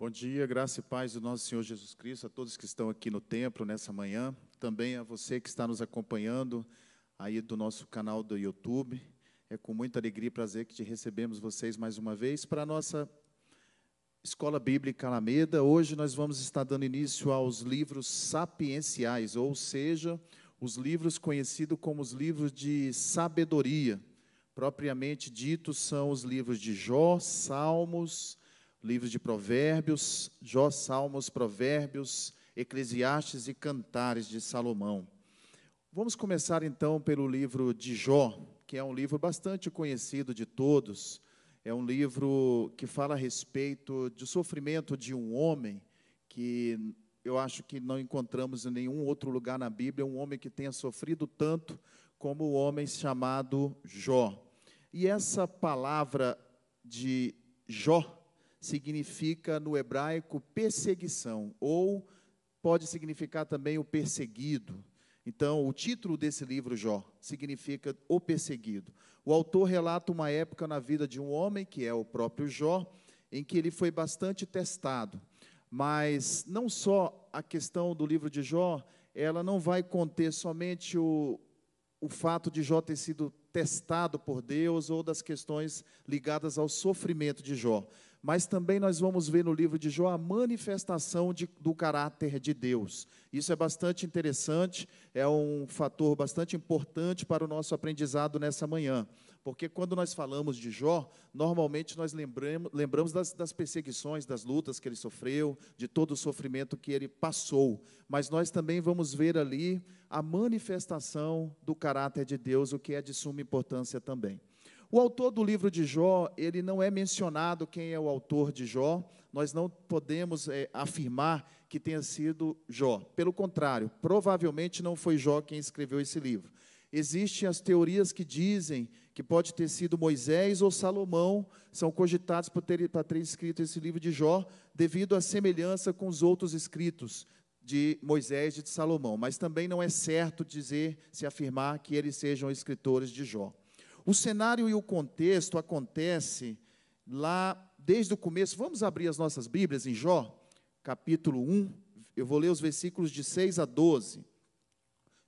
Bom dia, graça e paz do nosso Senhor Jesus Cristo, a todos que estão aqui no templo nessa manhã, também a você que está nos acompanhando aí do nosso canal do YouTube. É com muita alegria e prazer que te recebemos vocês mais uma vez para a nossa Escola Bíblica Alameda. Hoje nós vamos estar dando início aos livros sapienciais, ou seja, os livros conhecidos como os livros de sabedoria. Propriamente dito, são os livros de Jó, Salmos, livros de Provérbios, Jó, Salmos, Provérbios, Eclesiastes e Cantares de Salomão. Vamos começar então pelo livro de Jó, que é um livro bastante conhecido de todos. É um livro que fala a respeito do sofrimento de um homem que eu acho que não encontramos em nenhum outro lugar na Bíblia um homem que tenha sofrido tanto como o homem chamado Jó. E essa palavra de Jó significa no hebraico perseguição, ou pode significar também o perseguido. Então, o título desse livro, Jó, significa o perseguido. O autor relata uma época na vida de um homem, que é o próprio Jó, em que ele foi bastante testado. Mas não só a questão do livro de Jó, ela não vai conter somente o, o fato de Jó ter sido testado por Deus ou das questões ligadas ao sofrimento de Jó, mas também nós vamos ver no livro de Jó a manifestação de, do caráter de Deus. Isso é bastante interessante, é um fator bastante importante para o nosso aprendizado nessa manhã. Porque quando nós falamos de Jó, normalmente nós lembramos, lembramos das, das, perseguições, das lutas que ele sofreu, de todo o sofrimento que ele passou. Mas nós também vamos ver ali a manifestação do caráter de Deus, o que é de suma importância também. O autor do livro de Jó, ele não é mencionado quem é o autor de Jó, nós não podemos é, afirmar que tenha sido Jó. Pelo contrário, provavelmente não foi Jó quem escreveu esse livro. Existem as teorias que dizem que pode ter sido Moisés ou Salomão, são cogitados por ter, para ter escrito esse livro de Jó, devido à semelhança com os outros escritos de Moisés e de Salomão. Mas também não é certo dizer, se afirmar, que eles sejam escritores de Jó. O cenário e o contexto acontece lá desde o começo. Vamos abrir as nossas Bíblias em Jó, capítulo 1. Eu vou ler os versículos de 6 a 12.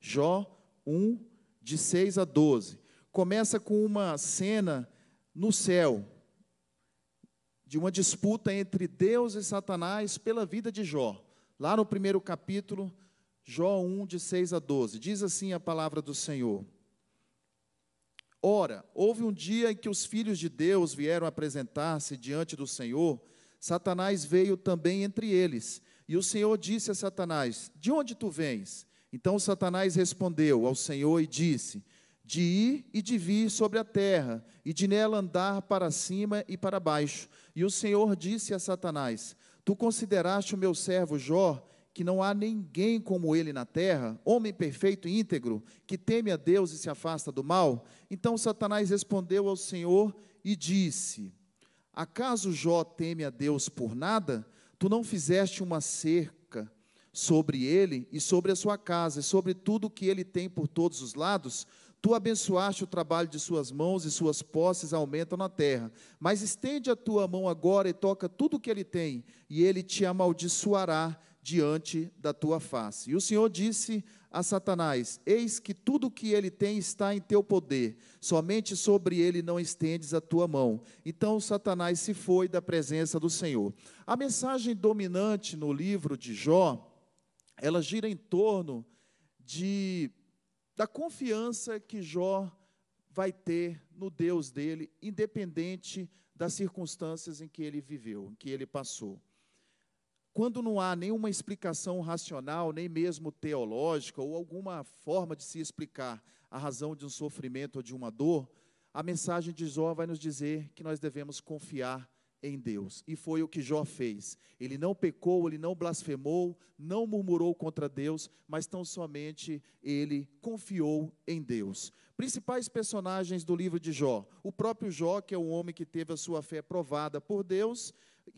Jó 1, de 6 a 12. Começa com uma cena no céu, de uma disputa entre Deus e Satanás pela vida de Jó. Lá no primeiro capítulo, Jó 1, de 6 a 12. Diz assim a palavra do Senhor. Ora, houve um dia em que os filhos de Deus vieram apresentar-se diante do Senhor, Satanás veio também entre eles. E o Senhor disse a Satanás: De onde tu vens? Então Satanás respondeu ao Senhor e disse: De ir e de vir sobre a terra, e de nela andar para cima e para baixo. E o Senhor disse a Satanás: Tu consideraste o meu servo Jó, que não há ninguém como ele na terra, homem perfeito e íntegro, que teme a Deus e se afasta do mal? Então Satanás respondeu ao Senhor e disse: Acaso Jó teme a Deus por nada? Tu não fizeste uma cerca sobre ele e sobre a sua casa, e sobre tudo o que ele tem por todos os lados? Tu abençoaste o trabalho de suas mãos e suas posses aumentam na terra. Mas estende a tua mão agora e toca tudo o que ele tem, e ele te amaldiçoará diante da tua face. E o Senhor disse a Satanás: Eis que tudo o que ele tem está em teu poder, somente sobre ele não estendes a tua mão. Então Satanás se foi da presença do Senhor. A mensagem dominante no livro de Jó, ela gira em torno de da confiança que Jó vai ter no Deus dele, independente das circunstâncias em que ele viveu, em que ele passou. Quando não há nenhuma explicação racional, nem mesmo teológica, ou alguma forma de se explicar a razão de um sofrimento ou de uma dor, a mensagem de Jó vai nos dizer que nós devemos confiar em Deus. E foi o que Jó fez. Ele não pecou, ele não blasfemou, não murmurou contra Deus, mas tão somente ele confiou em Deus. Principais personagens do livro de Jó: o próprio Jó, que é um homem que teve a sua fé provada por Deus,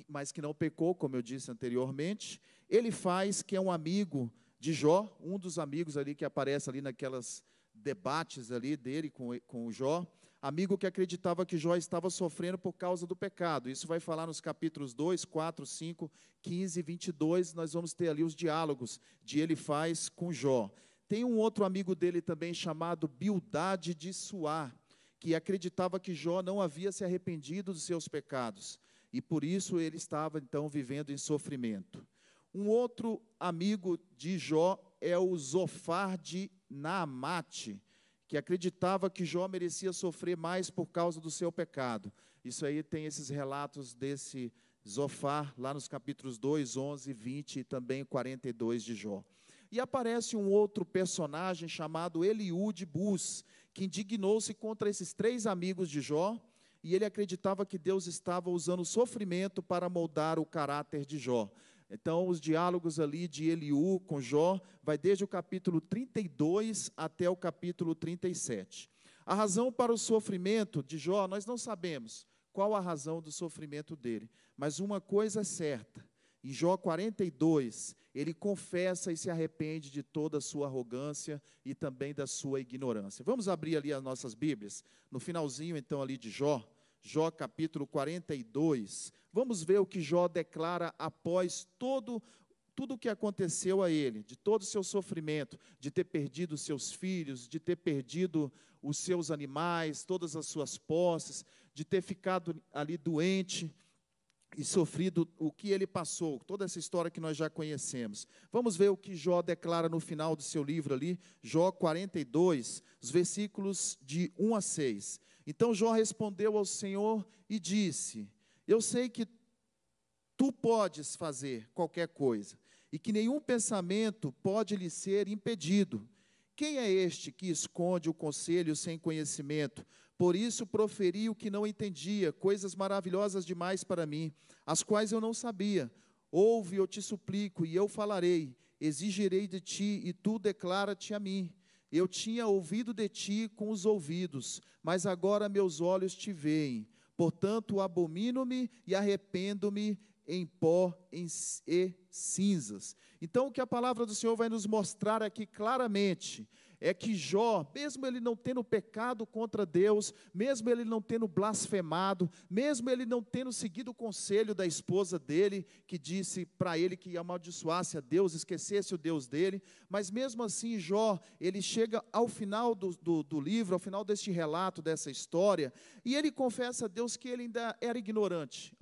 mas que não pecou, como eu disse anteriormente. Ele faz, que é um amigo de Jó, um dos amigos ali que aparece ali naquelas debates ali dele com, com o Jó. amigo que acreditava que Jó estava sofrendo por causa do pecado. Isso vai falar nos capítulos 2, 4, 5, 15 e 22. Nós vamos ter ali os diálogos de ele faz com Jó. Tem um outro amigo dele também chamado Bildade de Suá, que acreditava que Jó não havia se arrependido dos seus pecados. E por isso ele estava então vivendo em sofrimento. Um outro amigo de Jó é o Zofar de Naamate, que acreditava que Jó merecia sofrer mais por causa do seu pecado. Isso aí tem esses relatos desse Zofar, lá nos capítulos 2, 11, 20 e também 42 de Jó. E aparece um outro personagem chamado Eliú Bus, que indignou-se contra esses três amigos de Jó, e ele acreditava que Deus estava usando o sofrimento para moldar o caráter de Jó. Então, os diálogos ali de Eliú com Jó, vai desde o capítulo 32 até o capítulo 37. A razão para o sofrimento de Jó, nós não sabemos qual a razão do sofrimento dele, mas uma coisa é certa. Em Jó 42, ele confessa e se arrepende de toda a sua arrogância e também da sua ignorância. Vamos abrir ali as nossas Bíblias, no finalzinho então ali de Jó, Jó capítulo 42. Vamos ver o que Jó declara após todo tudo o que aconteceu a ele, de todo o seu sofrimento, de ter perdido seus filhos, de ter perdido os seus animais, todas as suas posses, de ter ficado ali doente e sofrido o que ele passou, toda essa história que nós já conhecemos. Vamos ver o que Jó declara no final do seu livro ali, Jó 42, os versículos de 1 a 6. Então Jó respondeu ao Senhor e disse: Eu sei que tu podes fazer qualquer coisa, e que nenhum pensamento pode lhe ser impedido. Quem é este que esconde o conselho sem conhecimento? Por isso proferi o que não entendia, coisas maravilhosas demais para mim, as quais eu não sabia. Ouve, eu te suplico, e eu falarei. Exigirei de ti, e tu declara-te a mim. Eu tinha ouvido de ti com os ouvidos, mas agora meus olhos te veem. Portanto, abomino-me e arrependo-me em pó e cinzas. Então, o que a palavra do Senhor vai nos mostrar aqui claramente é que Jó, mesmo ele não tendo pecado contra Deus, mesmo ele não tendo blasfemado, mesmo ele não tendo seguido o conselho da esposa dele, que disse para ele que amaldiçoasse a Deus, esquecesse o Deus dele, mas mesmo assim Jó, ele chega ao final do, do, do livro, ao final deste relato, dessa história, e ele confessa a Deus que ele ainda era ignorante.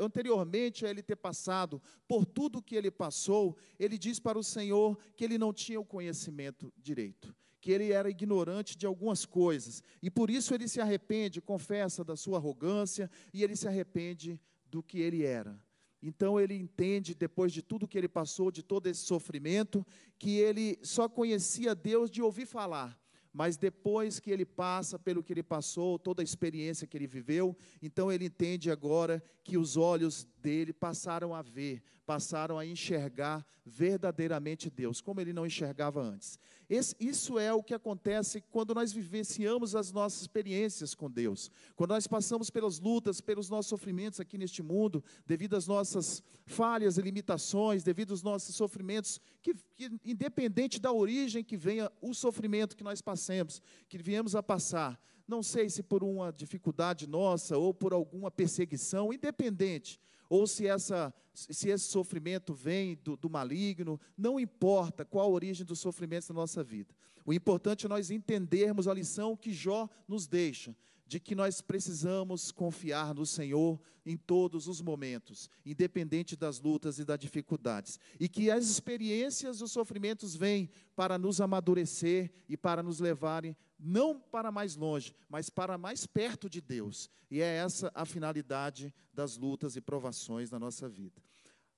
Anteriormente a ele ter passado por tudo que ele passou, ele diz para o Senhor que ele não tinha o conhecimento direito que ele era ignorante de algumas coisas, e por isso ele se arrepende, confessa da sua arrogância, e ele se arrepende do que ele era. Então ele entende, depois de tudo que ele passou, de todo esse sofrimento, que ele só conhecia Deus de ouvir falar, mas depois que ele passa pelo que ele passou, toda a experiência que ele viveu, então ele entende agora que os olhos dele passaram a ver, passaram a enxergar verdadeiramente Deus, como ele não enxergava antes. Esse, isso é o que acontece quando nós vivenciamos as nossas experiências com Deus. Quando nós passamos pelas lutas, pelos nossos sofrimentos aqui neste mundo, devido às nossas falhas e limitações, devido aos nossos sofrimentos, que, que independente da origem que venha o sofrimento que nós passemos, que viemos a passar, não sei se por uma dificuldade nossa ou por alguma perseguição, independente, ou se, essa, se esse sofrimento vem do, do maligno, não importa qual a origem do sofrimento da nossa vida. O importante é nós entendermos a lição que Jó nos deixa, de que nós precisamos confiar no Senhor em todos os momentos, independente das lutas e das dificuldades, e que as experiências e os sofrimentos vêm para nos amadurecer e para nos levarem não para mais longe, mas para mais perto de Deus. E é essa a finalidade das lutas e provações na nossa vida.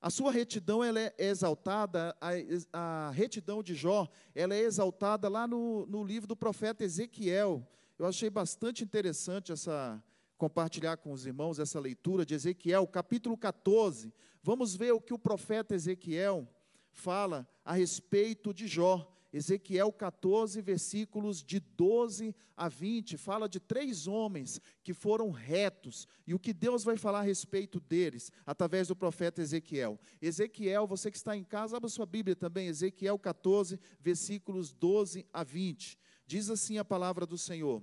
A sua retidão ela é exaltada, a, a retidão de Jó, ela é exaltada lá no, no livro do profeta Ezequiel. Eu achei bastante interessante essa compartilhar com os irmãos essa leitura de Ezequiel, capítulo 14. Vamos ver o que o profeta Ezequiel fala a respeito de Jó. Ezequiel 14, versículos de 12 a 20, fala de três homens que foram retos e o que Deus vai falar a respeito deles através do profeta Ezequiel. Ezequiel, você que está em casa, abra sua Bíblia também, Ezequiel 14, versículos 12 a 20. Diz assim a palavra do Senhor: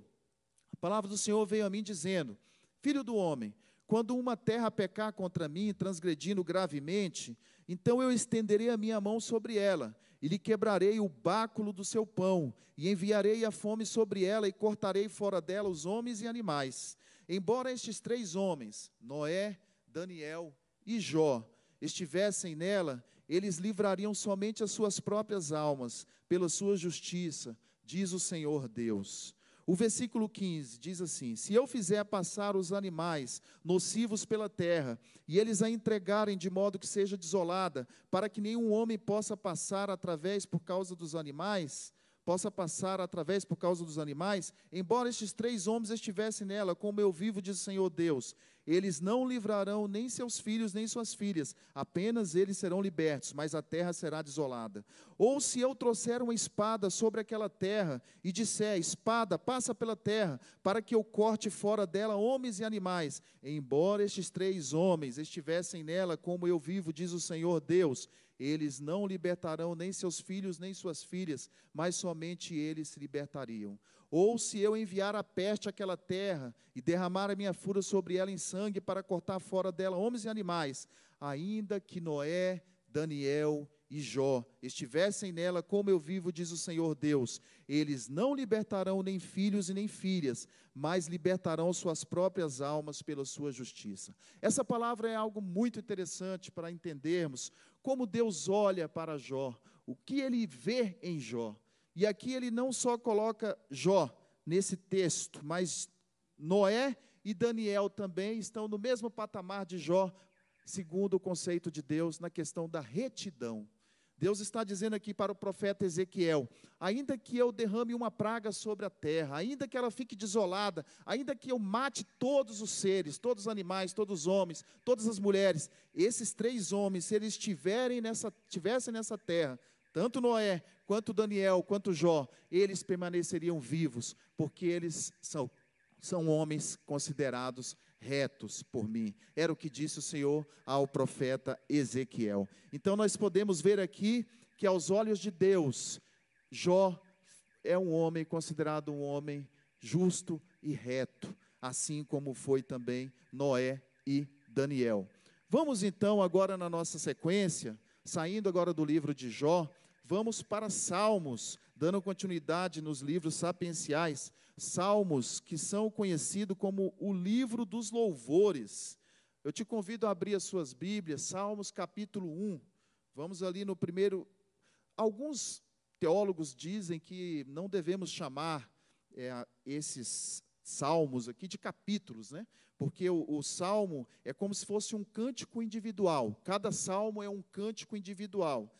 palavra do Senhor veio a mim dizendo: Filho do homem, quando uma terra pecar contra mim, transgredindo gravemente, então eu estenderei a minha mão sobre ela, e lhe quebrarei o báculo do seu pão, e enviarei a fome sobre ela, e cortarei fora dela os homens e animais. Embora estes três homens, Noé, Daniel e Jó, estivessem nela, eles livrariam somente as suas próprias almas, pela sua justiça, diz o Senhor Deus. O versículo 15 diz assim: Se eu fizer passar os animais nocivos pela terra, e eles a entregarem de modo que seja desolada, para que nenhum homem possa passar através por causa dos animais, possa passar através por causa dos animais, embora estes três homens estivessem nela, como eu vivo, diz o Senhor Deus, eles não livrarão nem seus filhos nem suas filhas, apenas eles serão libertos, mas a terra será desolada. Ou se eu trouxer uma espada sobre aquela terra e disser: Espada, passa pela terra, para que eu corte fora dela homens e animais, embora estes três homens estivessem nela, como eu vivo, diz o Senhor Deus, eles não libertarão nem seus filhos nem suas filhas, mas somente eles se libertariam. Ou se eu enviar a peste àquela terra e derramar a minha fúria sobre ela em sangue para cortar fora dela homens e animais, ainda que Noé, Daniel e Jó estivessem nela, como eu vivo, diz o Senhor Deus, eles não libertarão nem filhos e nem filhas, mas libertarão suas próprias almas pela sua justiça. Essa palavra é algo muito interessante para entendermos como Deus olha para Jó, o que ele vê em Jó. E aqui ele não só coloca Jó nesse texto, mas Noé e Daniel também estão no mesmo patamar de Jó, segundo o conceito de Deus, na questão da retidão. Deus está dizendo aqui para o profeta Ezequiel: ainda que eu derrame uma praga sobre a terra, ainda que ela fique desolada, ainda que eu mate todos os seres, todos os animais, todos os homens, todas as mulheres, esses três homens, se eles estiverem nessa, tivessem nessa terra, tanto Noé, quanto Daniel, quanto Jó, eles permaneceriam vivos, porque eles são, são homens considerados retos por mim. Era o que disse o Senhor ao profeta Ezequiel. Então nós podemos ver aqui que aos olhos de Deus, Jó é um homem considerado um homem justo e reto, assim como foi também Noé e Daniel. Vamos então agora na nossa sequência, saindo agora do livro de Jó, Vamos para Salmos, dando continuidade nos livros sapienciais, Salmos que são conhecidos como o livro dos louvores. Eu te convido a abrir as suas Bíblias, Salmos capítulo 1. Vamos ali no primeiro. Alguns teólogos dizem que não devemos chamar é, esses salmos aqui de capítulos, né? Porque o, o, salmo é como se fosse um cântico individual. Cada salmo é um cântico individual.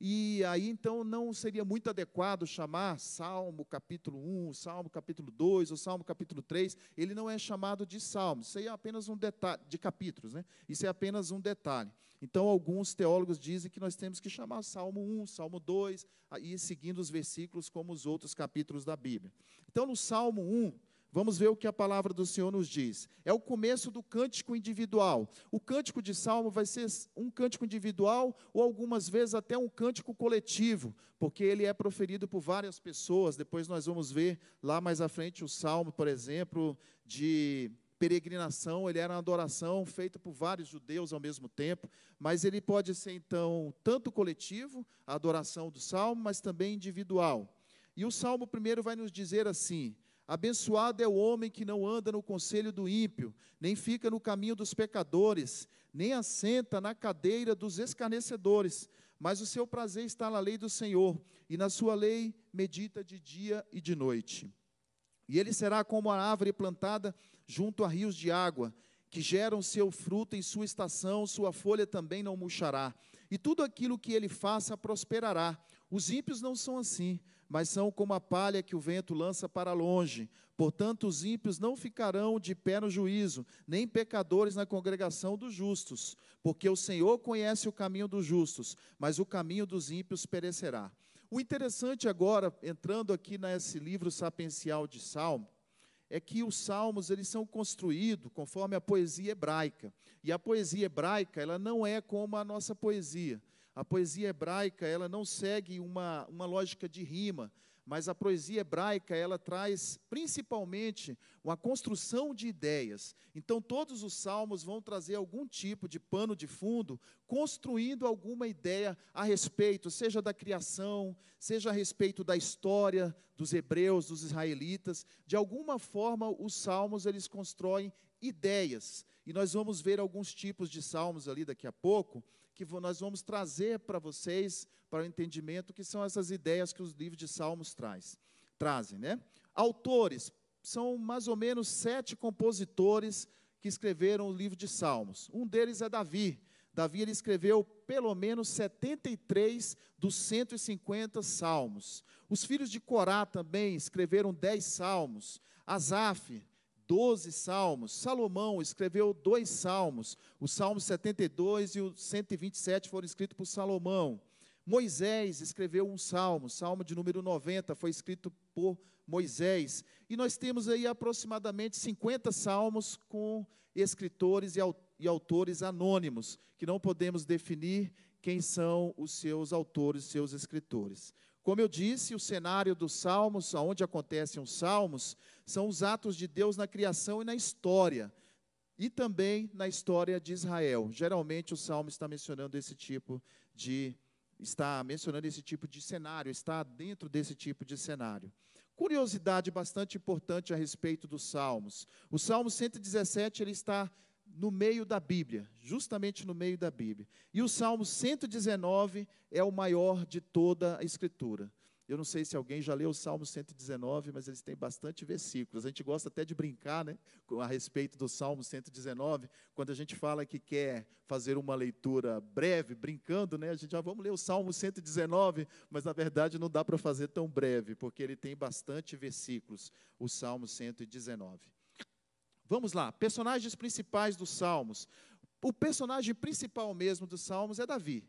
E aí então não seria muito adequado chamar Salmo capítulo 1, Salmo capítulo 2, ou Salmo capítulo 3, ele não é chamado de salmo, isso é apenas um detalhe, de capítulos, né? Isso é apenas um detalhe. Então alguns teólogos dizem que nós temos que chamar Salmo 1, Salmo 2, e seguindo os versículos como os outros capítulos da Bíblia. Então no Salmo 1, Vamos ver o que a palavra do Senhor nos diz. É o começo do cântico individual. O cântico de salmo vai ser um cântico individual ou algumas vezes até um cântico coletivo, porque ele é proferido por várias pessoas. Depois nós vamos ver lá mais à frente o salmo, por exemplo, de peregrinação, ele era uma adoração feita por vários judeus ao mesmo tempo, mas ele pode ser então tanto coletivo, a adoração do salmo, mas também individual. E o salmo primeiro vai nos dizer assim: Abençoado é o homem que não anda no conselho do ímpio, nem fica no caminho dos pecadores, nem assenta na cadeira dos escarnecedores, mas o seu prazer está na lei do Senhor, e na sua lei medita de dia e de noite. E ele será como a árvore plantada junto a rios de água, que geram seu fruto em sua estação, sua folha também não murchará, e tudo aquilo que ele faça prosperará. Os ímpios não são assim, mas são como a palha que o vento lança para longe. Portanto, os ímpios não ficarão de pé no juízo, nem pecadores na congregação dos justos, porque o Senhor conhece o caminho dos justos, mas o caminho dos ímpios perecerá. O interessante agora, entrando aqui nesse livro sapiencial de Salmo, é que os salmos eles são construídos conforme a poesia hebraica. E a poesia hebraica, ela não é como a nossa poesia. A poesia hebraica, ela não segue uma, uma lógica de rima, mas a poesia hebraica ela traz principalmente uma construção de ideias. Então todos os salmos vão trazer algum tipo de pano de fundo, construindo alguma ideia a respeito, seja da criação, seja a respeito da história dos hebreus, dos israelitas. De alguma forma os salmos eles constroem ideias. E nós vamos ver alguns tipos de salmos ali daqui a pouco que nós vamos trazer para vocês, para o entendimento, que são essas ideias que os livros de Salmos traz, trazem. Né? Autores, são mais ou menos sete compositores que escreveram o livro de Salmos. Um deles é Davi. Davi ele escreveu pelo menos 73 dos 150 salmos. Os filhos de Corá também escreveram 10 salmos. Asaf, 12 salmos. Salomão escreveu dois salmos. O Salmo 72 e o 127 foram escritos por Salomão. Moisés escreveu um salmo, salmo de número 90, foi escrito por Moisés. E nós temos aí aproximadamente 50 salmos com escritores e autores anônimos, que não podemos definir quem são os seus autores, seus escritores. Como eu disse, o cenário dos salmos, onde acontecem os salmos, são os atos de Deus na criação e na história, e também na história de Israel. Geralmente o salmo está mencionando esse tipo de está mencionando esse tipo de cenário, está dentro desse tipo de cenário. Curiosidade bastante importante a respeito dos salmos. O Salmo 117 ele está no meio da Bíblia, justamente no meio da Bíblia. E o Salmo 119 é o maior de toda a Escritura. Eu não sei se alguém já leu o Salmo 119, mas eles têm bastante versículos. A gente gosta até de brincar né, a respeito do Salmo 119, quando a gente fala que quer fazer uma leitura breve, brincando, né, a gente já vamos ler o Salmo 119, mas na verdade não dá para fazer tão breve, porque ele tem bastante versículos, o Salmo 119. Vamos lá, personagens principais dos Salmos. O personagem principal mesmo dos Salmos é Davi.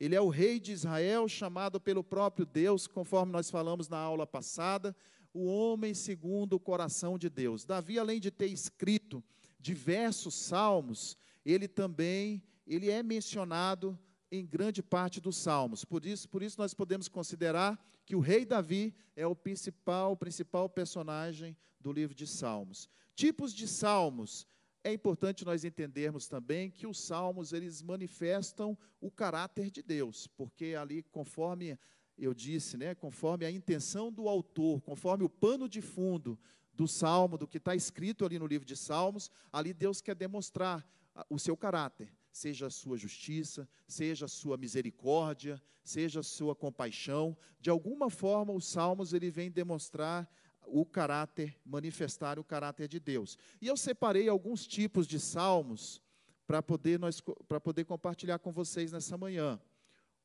Ele é o rei de Israel, chamado pelo próprio Deus, conforme nós falamos na aula passada, o homem segundo o coração de Deus. Davi, além de ter escrito diversos salmos, ele também ele é mencionado em grande parte dos salmos. Por isso, por isso nós podemos considerar que o rei Davi é o principal, o principal personagem do livro de Salmos. Tipos de salmos. É importante nós entendermos também que os salmos eles manifestam o caráter de Deus, porque ali conforme eu disse, né, conforme a intenção do autor, conforme o pano de fundo do salmo, do que está escrito ali no livro de Salmos, ali Deus quer demonstrar o seu caráter, seja a sua justiça, seja a sua misericórdia, seja a sua compaixão. De alguma forma, os salmos ele vem demonstrar o caráter, manifestar o caráter de Deus. E eu separei alguns tipos de salmos para poder, nós, poder compartilhar com vocês nessa manhã.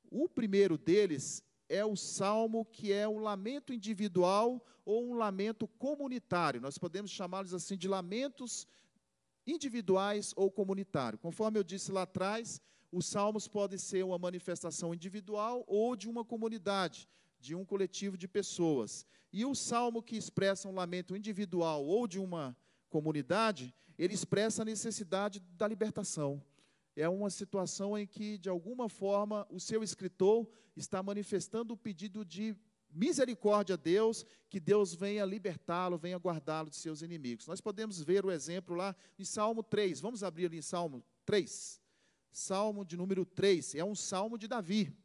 O primeiro deles é o salmo que é um lamento individual ou um lamento comunitário. Nós podemos chamá-los assim de lamentos individuais ou comunitários. Conforme eu disse lá atrás, os salmos podem ser uma manifestação individual ou de uma comunidade de um coletivo de pessoas. E o salmo que expressa um lamento individual ou de uma comunidade, ele expressa a necessidade da libertação. É uma situação em que, de alguma forma, o seu escritor está manifestando o pedido de misericórdia a Deus, que Deus venha libertá-lo, venha guardá-lo de seus inimigos. Nós podemos ver o exemplo lá em Salmo 3. Vamos abrir ali em Salmo 3. Salmo de número 3. É um salmo de Davi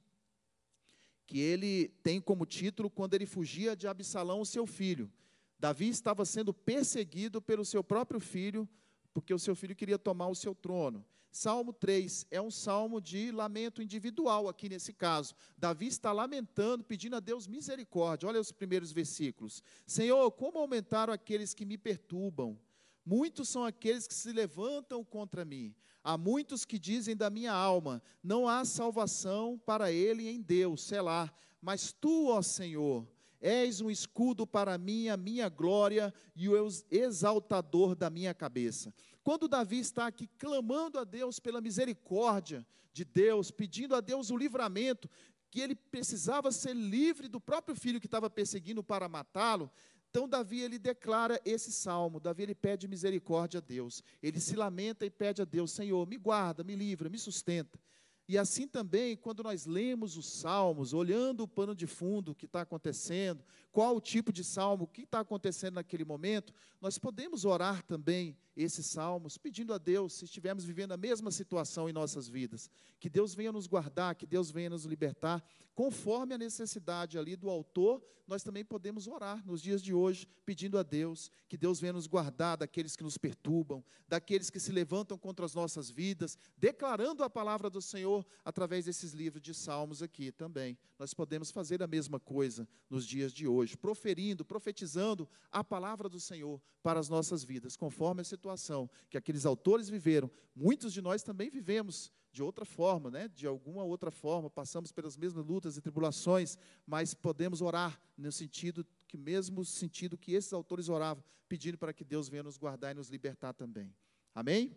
que ele tem como título quando ele fugia de Absalão, seu filho. Davi estava sendo perseguido pelo seu próprio filho, porque o seu filho queria tomar o seu trono. Salmo 3 é um salmo de lamento individual aqui nesse caso. Davi está lamentando, pedindo a Deus misericórdia. Olha os primeiros versículos. Senhor, como aumentaram aqueles que me perturbam? Muitos são aqueles que se levantam contra mim. Há muitos que dizem da minha alma: não há salvação para ele em Deus, sei lá. Mas tu, ó Senhor, és um escudo para mim, a minha glória e o exaltador da minha cabeça. Quando Davi está aqui clamando a Deus pela misericórdia de Deus, pedindo a Deus o livramento, que ele precisava ser livre do próprio filho que estava perseguindo para matá-lo, então Davi ele declara esse salmo, Davi ele pede misericórdia a Deus. Ele se lamenta e pede a Deus, Senhor, me guarda, me livra, me sustenta. E assim também, quando nós lemos os salmos, olhando o pano de fundo, que está acontecendo, qual o tipo de salmo, o que está acontecendo naquele momento, nós podemos orar também esses salmos, pedindo a Deus, se estivermos vivendo a mesma situação em nossas vidas, que Deus venha nos guardar, que Deus venha nos libertar, conforme a necessidade ali do autor, nós também podemos orar nos dias de hoje, pedindo a Deus que Deus venha nos guardar daqueles que nos perturbam, daqueles que se levantam contra as nossas vidas, declarando a palavra do Senhor através desses livros de salmos aqui também. Nós podemos fazer a mesma coisa nos dias de hoje, proferindo, profetizando a palavra do Senhor para as nossas vidas, conforme a situação que aqueles autores viveram. Muitos de nós também vivemos de outra forma, né? de alguma outra forma, passamos pelas mesmas lutas e tribulações, mas podemos orar no sentido que mesmo sentido que esses autores oravam, pedindo para que Deus venha nos guardar e nos libertar também. Amém?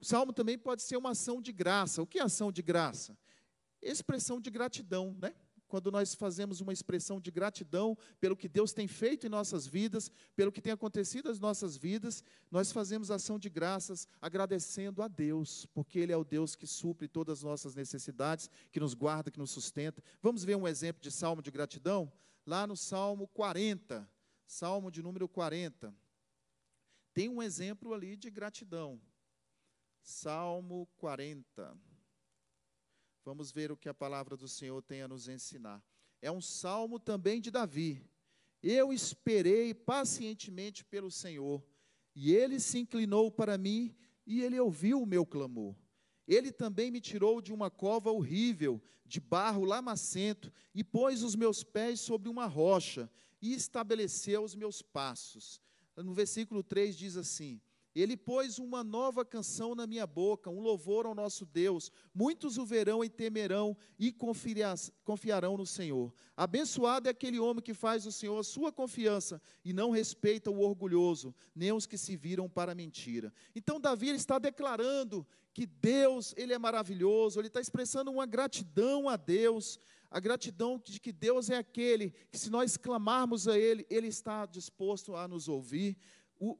O salmo também pode ser uma ação de graça. O que é ação de graça? Expressão de gratidão, né? Quando nós fazemos uma expressão de gratidão pelo que Deus tem feito em nossas vidas, pelo que tem acontecido nas nossas vidas, nós fazemos ação de graças agradecendo a Deus, porque Ele é o Deus que supre todas as nossas necessidades, que nos guarda, que nos sustenta. Vamos ver um exemplo de salmo de gratidão? Lá no Salmo 40, Salmo de número 40. Tem um exemplo ali de gratidão. Salmo 40. Vamos ver o que a palavra do Senhor tem a nos ensinar. É um salmo também de Davi. Eu esperei pacientemente pelo Senhor, e ele se inclinou para mim e ele ouviu o meu clamor. Ele também me tirou de uma cova horrível, de barro lamacento, e pôs os meus pés sobre uma rocha, e estabeleceu os meus passos. No versículo 3 diz assim: ele pôs uma nova canção na minha boca, um louvor ao nosso Deus. Muitos o verão e temerão e confiarão no Senhor. Abençoado é aquele homem que faz o Senhor a sua confiança e não respeita o orgulhoso, nem os que se viram para a mentira. Então Davi está declarando que Deus, ele é maravilhoso, ele está expressando uma gratidão a Deus, a gratidão de que Deus é aquele que se nós clamarmos a ele, ele está disposto a nos ouvir. O,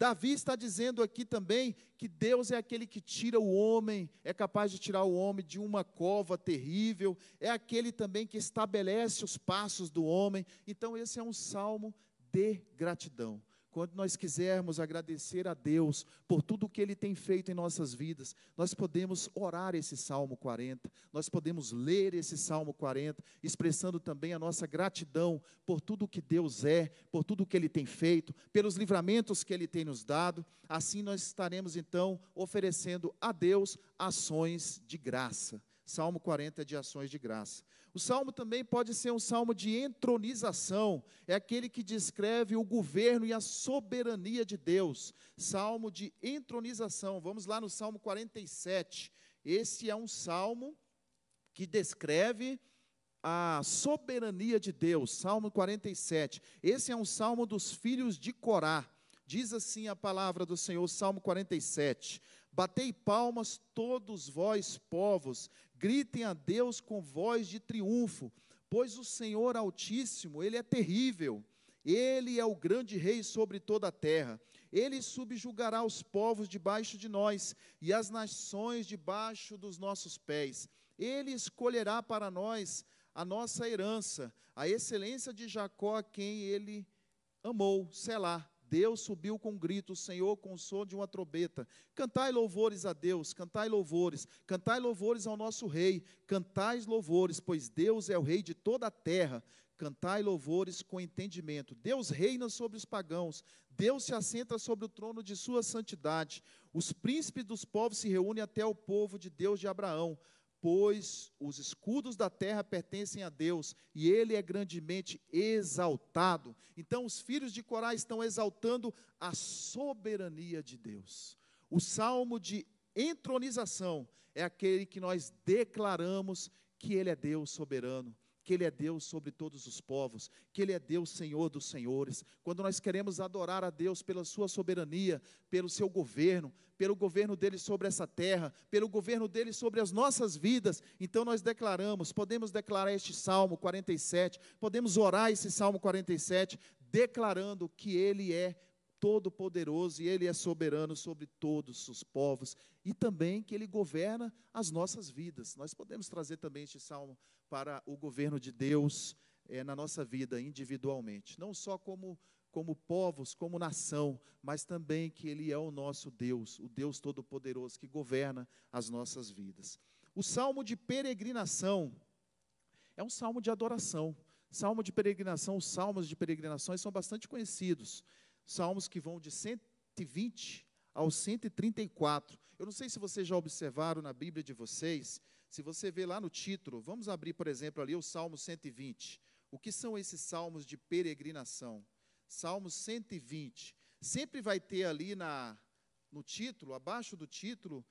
Davi está dizendo aqui também que Deus é aquele que tira o homem, é capaz de tirar o homem de uma cova terrível, é aquele também que estabelece os passos do homem. Então, esse é um salmo de gratidão. Quando nós quisermos agradecer a Deus por tudo o que Ele tem feito em nossas vidas, nós podemos orar esse Salmo 40, nós podemos ler esse Salmo 40, expressando também a nossa gratidão por tudo o que Deus é, por tudo o que Ele tem feito, pelos livramentos que Ele tem nos dado. Assim nós estaremos então oferecendo a Deus ações de graça. Salmo 40 é de ações de graça. O salmo também pode ser um salmo de entronização, é aquele que descreve o governo e a soberania de Deus. Salmo de entronização. Vamos lá no Salmo 47. Esse é um salmo que descreve a soberania de Deus. Salmo 47. Esse é um salmo dos filhos de Corá. Diz assim a palavra do Senhor, Salmo 47. Batei palmas todos vós, povos, gritem a Deus com voz de triunfo, pois o Senhor Altíssimo, Ele é terrível, Ele é o grande Rei sobre toda a terra. Ele subjugará os povos debaixo de nós e as nações debaixo dos nossos pés. Ele escolherá para nós a nossa herança, a excelência de Jacó, a quem ele amou, Selá. Deus subiu com um grito, o Senhor com o som de uma trombeta. Cantai louvores a Deus, cantai louvores, cantai louvores ao nosso Rei, cantai louvores, pois Deus é o Rei de toda a terra. Cantai louvores com entendimento. Deus reina sobre os pagãos, Deus se assenta sobre o trono de sua santidade. Os príncipes dos povos se reúnem até o povo de Deus de Abraão pois os escudos da terra pertencem a Deus e ele é grandemente exaltado. Então, os filhos de Corá estão exaltando a soberania de Deus. O salmo de entronização é aquele que nós declaramos que ele é Deus soberano, que Ele é Deus sobre todos os povos, que Ele é Deus Senhor dos senhores. Quando nós queremos adorar a Deus pela Sua soberania, pelo Seu governo, pelo governo dele sobre essa terra, pelo governo dele sobre as nossas vidas, então nós declaramos, podemos declarar este Salmo 47, podemos orar esse Salmo 47, declarando que Ele é todo-poderoso e Ele é soberano sobre todos os povos e também que Ele governa as nossas vidas. Nós podemos trazer também este salmo para o governo de Deus é, na nossa vida individualmente, não só como como povos, como nação, mas também que Ele é o nosso Deus, o Deus Todo-Poderoso que governa as nossas vidas. O salmo de peregrinação é um salmo de adoração. Salmo de peregrinação, os salmos de peregrinações são bastante conhecidos. Salmos que vão de 120 ao 134. Eu não sei se vocês já observaram na Bíblia de vocês, se você vê lá no título, vamos abrir, por exemplo, ali o Salmo 120. O que são esses salmos de peregrinação? Salmo 120. Sempre vai ter ali na, no título, abaixo do título,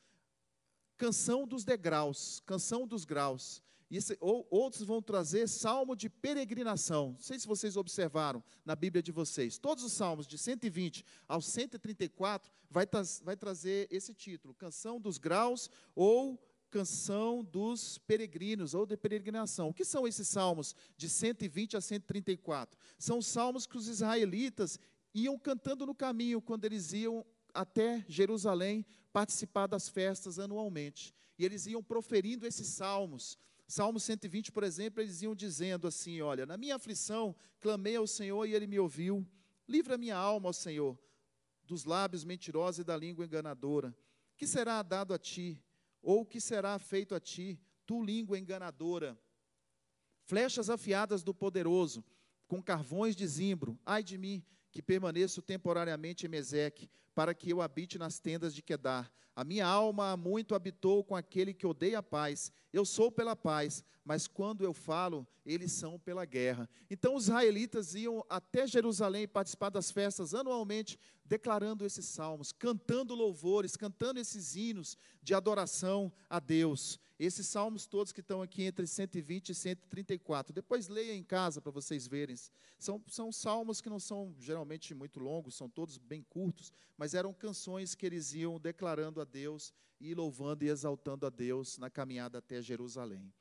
canção dos degraus, canção dos graus. Isso, ou, outros vão trazer salmo de peregrinação. Não sei se vocês observaram na Bíblia de vocês. Todos os salmos, de 120 ao 134, vai, vai trazer esse título: Canção dos Graus ou Canção dos Peregrinos ou de Peregrinação. O que são esses salmos de 120 a 134? São os salmos que os israelitas iam cantando no caminho quando eles iam até Jerusalém participar das festas anualmente. E eles iam proferindo esses salmos Salmo 120, por exemplo, eles iam dizendo assim: Olha, na minha aflição clamei ao Senhor e ele me ouviu. Livra minha alma, ó Senhor, dos lábios mentirosos e da língua enganadora. Que será dado a ti? Ou que será feito a ti, tu língua enganadora? Flechas afiadas do poderoso, com carvões de zimbro, ai de mim, que permaneço temporariamente em Meseque, para que eu habite nas tendas de Quedar. A minha alma muito habitou com aquele que odeia a paz. Eu sou pela paz, mas quando eu falo, eles são pela guerra. Então os israelitas iam até Jerusalém participar das festas anualmente, declarando esses salmos, cantando louvores, cantando esses hinos de adoração a Deus. Esses salmos todos que estão aqui entre 120 e 134. Depois leia em casa para vocês verem. São, são salmos que não são geralmente muito longos, são todos bem curtos, mas eram canções que eles iam declarando a Deus e louvando e exaltando a Deus na caminhada até Jerusalém.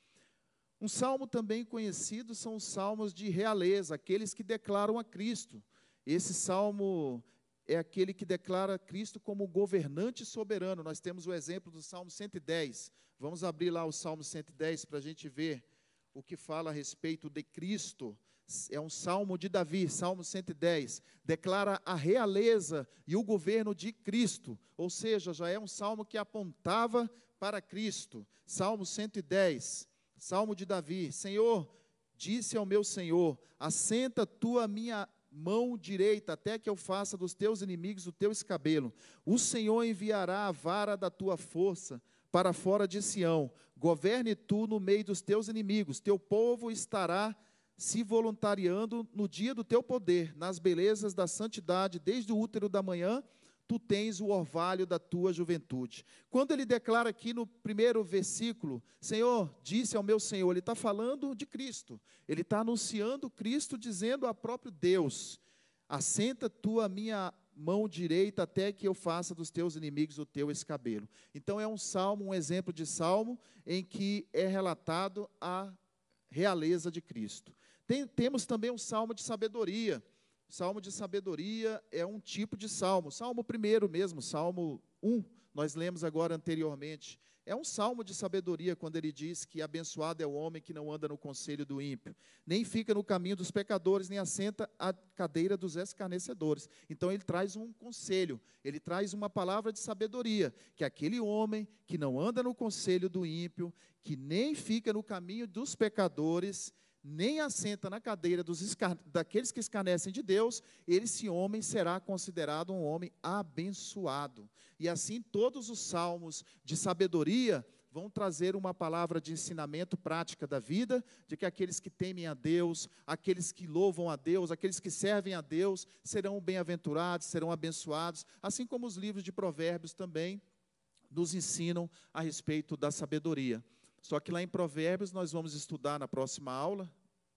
Um salmo também conhecido são os salmos de realeza, aqueles que declaram a Cristo. Esse salmo é aquele que declara Cristo como governante soberano. Nós temos o exemplo do Salmo 110. Vamos abrir lá o Salmo 110 para a gente ver o que fala a respeito de Cristo é um salmo de Davi, Salmo 110, declara a realeza e o governo de Cristo, ou seja, já é um salmo que apontava para Cristo. Salmo 110, Salmo de Davi: Senhor, disse ao meu Senhor: Assenta tu a minha mão direita, até que eu faça dos teus inimigos o teu escabelo. O Senhor enviará a vara da tua força para fora de Sião. Governe tu no meio dos teus inimigos. Teu povo estará se voluntariando no dia do teu poder, nas belezas da santidade, desde o útero da manhã, tu tens o orvalho da tua juventude. Quando ele declara aqui no primeiro versículo, Senhor, disse ao meu Senhor, ele está falando de Cristo, ele está anunciando Cristo, dizendo a próprio Deus: assenta tu a minha mão direita até que eu faça dos teus inimigos o teu escabelo. Então é um salmo, um exemplo de salmo em que é relatado a realeza de Cristo. Tem, temos também um salmo de sabedoria. Salmo de sabedoria é um tipo de salmo. Salmo primeiro mesmo, Salmo 1, nós lemos agora anteriormente. É um salmo de sabedoria quando ele diz que abençoado é o homem que não anda no conselho do ímpio, nem fica no caminho dos pecadores, nem assenta à cadeira dos escarnecedores. Então ele traz um conselho, ele traz uma palavra de sabedoria, que aquele homem que não anda no conselho do ímpio, que nem fica no caminho dos pecadores, nem assenta na cadeira dos daqueles que escarnecem de Deus, esse homem será considerado um homem abençoado. E assim todos os salmos de sabedoria vão trazer uma palavra de ensinamento prática da vida, de que aqueles que temem a Deus, aqueles que louvam a Deus, aqueles que servem a Deus, serão bem-aventurados, serão abençoados, assim como os livros de Provérbios também nos ensinam a respeito da sabedoria. Só que lá em Provérbios nós vamos estudar na próxima aula,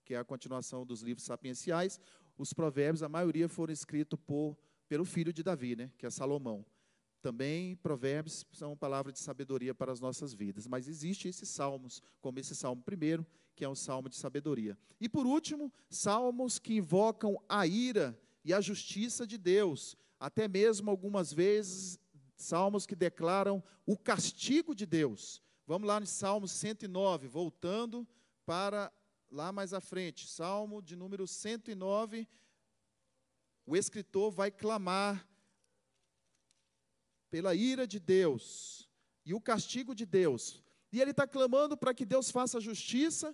que é a continuação dos livros sapienciais. Os Provérbios, a maioria foram escritos por, pelo filho de Davi, né, que é Salomão. Também provérbios são palavras de sabedoria para as nossas vidas, mas existem esses salmos, como esse salmo primeiro, que é um salmo de sabedoria. E por último, salmos que invocam a ira e a justiça de Deus. até mesmo algumas vezes salmos que declaram o castigo de Deus. Vamos lá no Salmo 109, voltando para lá mais à frente. Salmo de número 109, o escritor vai clamar pela ira de Deus e o castigo de Deus. E ele está clamando para que Deus faça justiça,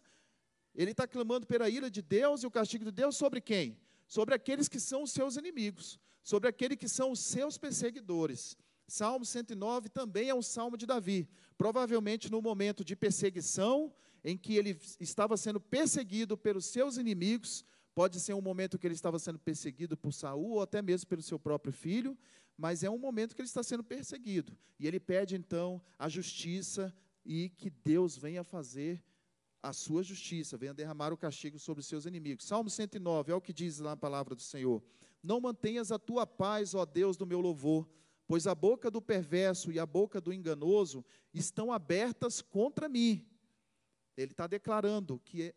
ele está clamando pela ira de Deus e o castigo de Deus sobre quem? Sobre aqueles que são os seus inimigos, sobre aqueles que são os seus perseguidores. Salmo 109 também é um salmo de Davi, provavelmente no momento de perseguição, em que ele estava sendo perseguido pelos seus inimigos, pode ser um momento que ele estava sendo perseguido por Saul ou até mesmo pelo seu próprio filho, mas é um momento que ele está sendo perseguido. E ele pede então a justiça e que Deus venha fazer a sua justiça, venha derramar o castigo sobre os seus inimigos. Salmo 109, é o que diz lá a palavra do Senhor. Não mantenhas a tua paz, ó Deus do meu louvor, pois a boca do perverso e a boca do enganoso estão abertas contra mim. Ele está declarando que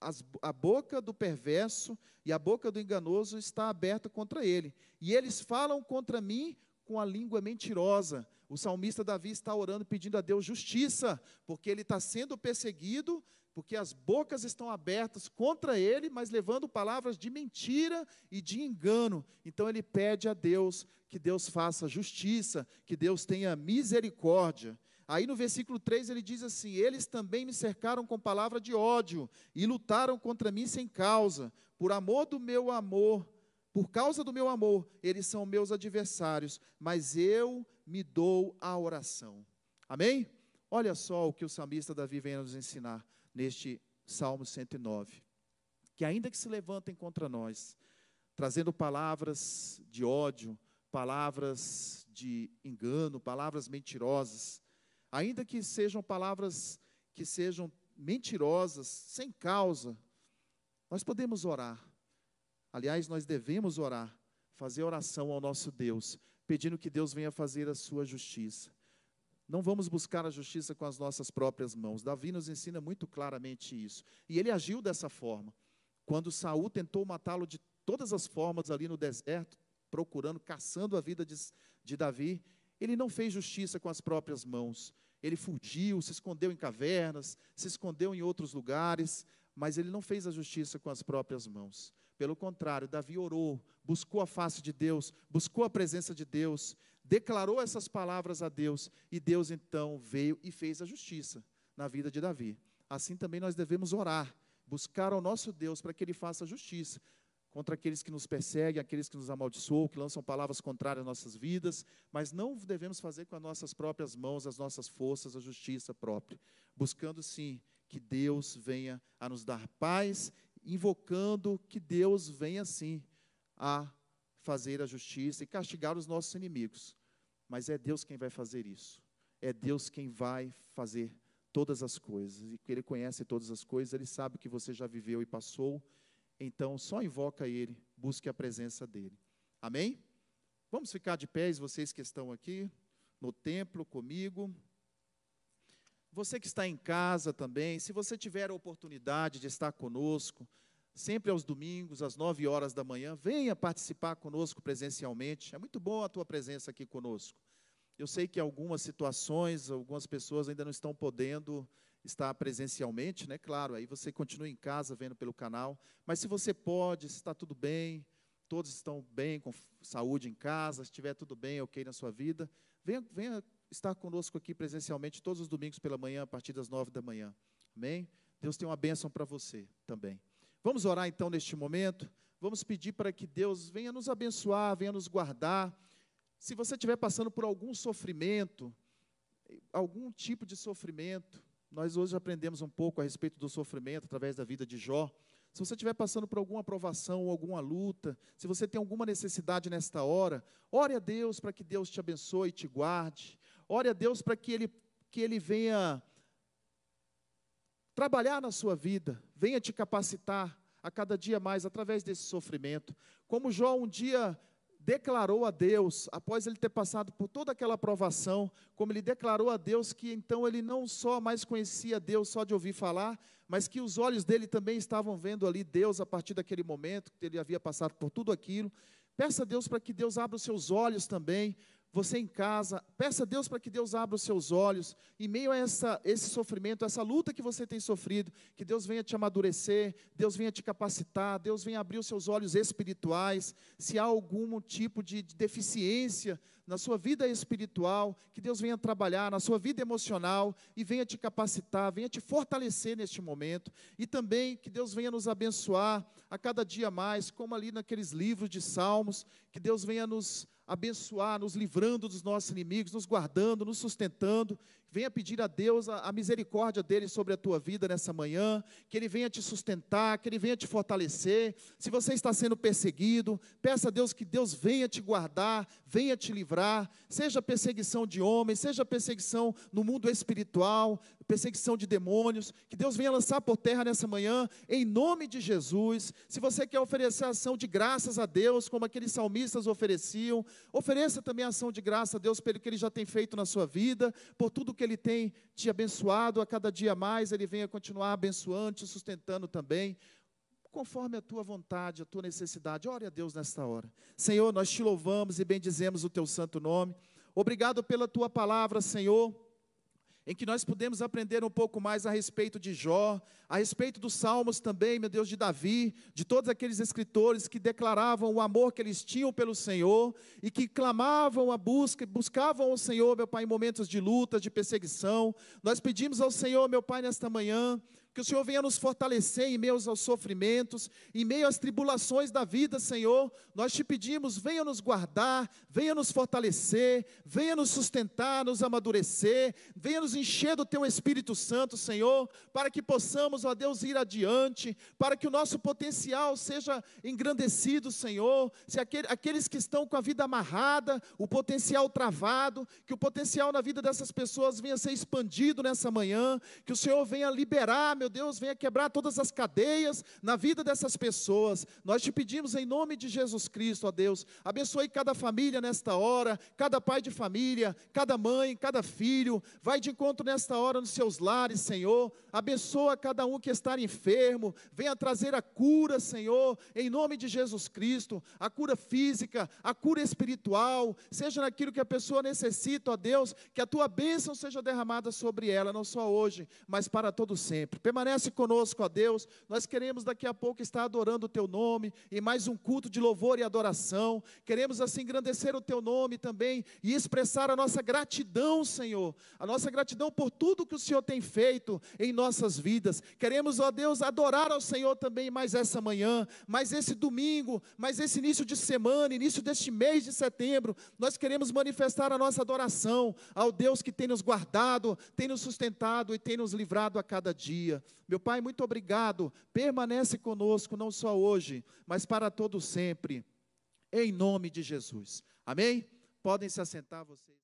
as, a boca do perverso e a boca do enganoso está aberta contra ele. E eles falam contra mim com a língua mentirosa. O salmista Davi está orando pedindo a Deus justiça, porque ele está sendo perseguido, porque as bocas estão abertas contra ele, mas levando palavras de mentira e de engano. Então ele pede a Deus que Deus faça justiça, que Deus tenha misericórdia. Aí no versículo 3 ele diz assim: Eles também me cercaram com palavra de ódio e lutaram contra mim sem causa. Por amor do meu amor, por causa do meu amor, eles são meus adversários, mas eu me dou a oração. Amém? Olha só o que o salmista Davi vem nos ensinar neste Salmo 109. Que ainda que se levantem contra nós, trazendo palavras de ódio, palavras de engano, palavras mentirosas, ainda que sejam palavras que sejam mentirosas, sem causa, nós podemos orar. Aliás, nós devemos orar, fazer oração ao nosso Deus, pedindo que Deus venha fazer a sua justiça. Não vamos buscar a justiça com as nossas próprias mãos. Davi nos ensina muito claramente isso. E ele agiu dessa forma. Quando Saul tentou matá-lo de todas as formas ali no deserto, procurando, caçando a vida de, de Davi, ele não fez justiça com as próprias mãos. Ele fugiu, se escondeu em cavernas, se escondeu em outros lugares, mas ele não fez a justiça com as próprias mãos. Pelo contrário, Davi orou, buscou a face de Deus, buscou a presença de Deus, declarou essas palavras a Deus, e Deus então veio e fez a justiça na vida de Davi. Assim também nós devemos orar, buscar ao nosso Deus para que ele faça justiça, contra aqueles que nos perseguem, aqueles que nos amaldiçoam, que lançam palavras contrárias às nossas vidas, mas não devemos fazer com as nossas próprias mãos, as nossas forças, a justiça própria, buscando sim que Deus venha a nos dar paz, invocando que Deus venha sim a fazer a justiça e castigar os nossos inimigos. Mas é Deus quem vai fazer isso. É Deus quem vai fazer todas as coisas. E Ele conhece todas as coisas, Ele sabe que você já viveu e passou então só invoca Ele, busque a presença dEle. Amém? Vamos ficar de pés, vocês que estão aqui no templo comigo. Você que está em casa também, se você tiver a oportunidade de estar conosco, sempre aos domingos, às nove horas da manhã, venha participar conosco presencialmente. É muito bom a tua presença aqui conosco. Eu sei que algumas situações, algumas pessoas ainda não estão podendo está presencialmente, né? Claro, aí você continua em casa vendo pelo canal. Mas se você pode, se está tudo bem, todos estão bem, com saúde em casa, se estiver tudo bem, ok na sua vida, venha, venha estar conosco aqui presencialmente todos os domingos pela manhã, a partir das nove da manhã. Amém? Deus tem uma bênção para você também. Vamos orar então neste momento. Vamos pedir para que Deus venha nos abençoar, venha nos guardar. Se você estiver passando por algum sofrimento, algum tipo de sofrimento, nós hoje aprendemos um pouco a respeito do sofrimento através da vida de Jó. Se você estiver passando por alguma aprovação ou alguma luta, se você tem alguma necessidade nesta hora, ore a Deus para que Deus te abençoe e te guarde. Ore a Deus para que Ele, que Ele venha trabalhar na sua vida, venha te capacitar a cada dia mais através desse sofrimento. Como Jó um dia declarou a Deus, após ele ter passado por toda aquela provação, como ele declarou a Deus que então ele não só mais conhecia Deus só de ouvir falar, mas que os olhos dele também estavam vendo ali Deus a partir daquele momento, que ele havia passado por tudo aquilo. Peça a Deus para que Deus abra os seus olhos também você em casa, peça a Deus para que Deus abra os seus olhos, em meio a essa, esse sofrimento, essa luta que você tem sofrido, que Deus venha te amadurecer, Deus venha te capacitar, Deus venha abrir os seus olhos espirituais. Se há algum tipo de, de deficiência na sua vida espiritual, que Deus venha trabalhar na sua vida emocional e venha te capacitar, venha te fortalecer neste momento. E também que Deus venha nos abençoar a cada dia mais, como ali naqueles livros de Salmos, que Deus venha nos abençoar, nos livrando dos nossos inimigos, nos guardando, nos sustentando. Venha pedir a Deus a, a, misericórdia dele sobre a tua vida nessa manhã, que ele venha te sustentar, que ele venha te fortalecer. Se você está sendo perseguido, peça a Deus que Deus venha te guardar, venha te livrar, seja perseguição de homens, seja perseguição no mundo espiritual, perseguição de demônios, que Deus venha lançar por terra nessa manhã, em nome de Jesus. Se você quer oferecer ação de graças a Deus, como aqueles salmistas ofereciam, ofereça também ação de graça a Deus pelo que Ele já tem feito na sua vida, por tudo que Ele tem te abençoado, a cada dia mais Ele venha continuar abençoando, te sustentando também conforme a tua vontade, a tua necessidade. Ore a Deus nesta hora. Senhor, nós te louvamos e bendizemos o teu santo nome. Obrigado pela tua palavra, Senhor em que nós podemos aprender um pouco mais a respeito de Jó, a respeito dos Salmos também, meu Deus, de Davi, de todos aqueles escritores que declaravam o amor que eles tinham pelo Senhor e que clamavam a busca, buscavam o Senhor, meu Pai, em momentos de luta, de perseguição. Nós pedimos ao Senhor, meu Pai, nesta manhã, que o Senhor venha nos fortalecer em meio aos sofrimentos, em meio às tribulações da vida, Senhor. Nós te pedimos, venha nos guardar, venha nos fortalecer, venha nos sustentar, nos amadurecer, venha nos encher do teu Espírito Santo, Senhor, para que possamos, ó Deus, ir adiante, para que o nosso potencial seja engrandecido, Senhor. Se aquele, aqueles que estão com a vida amarrada, o potencial travado, que o potencial na vida dessas pessoas venha ser expandido nessa manhã, que o Senhor venha liberar, meu Deus, venha quebrar todas as cadeias na vida dessas pessoas. Nós te pedimos em nome de Jesus Cristo, ó Deus, abençoe cada família nesta hora, cada pai de família, cada mãe, cada filho, vai de encontro nesta hora nos seus lares, Senhor. Abençoa cada um que está enfermo, venha trazer a cura, Senhor, em nome de Jesus Cristo, a cura física, a cura espiritual, seja naquilo que a pessoa necessita, ó Deus, que a tua bênção seja derramada sobre ela, não só hoje, mas para todo sempre. Permanece conosco, ó Deus. Nós queremos daqui a pouco estar adorando o teu nome em mais um culto de louvor e adoração. Queremos assim engrandecer o teu nome também e expressar a nossa gratidão, Senhor. A nossa gratidão por tudo que o Senhor tem feito em nossas vidas. Queremos, ó Deus, adorar ao Senhor também mais essa manhã, mais esse domingo, mais esse início de semana, início deste mês de setembro. Nós queremos manifestar a nossa adoração ao Deus que tem nos guardado, tem nos sustentado e tem nos livrado a cada dia. Meu Pai, muito obrigado. Permanece conosco, não só hoje, mas para todo sempre. Em nome de Jesus. Amém? Podem se assentar vocês.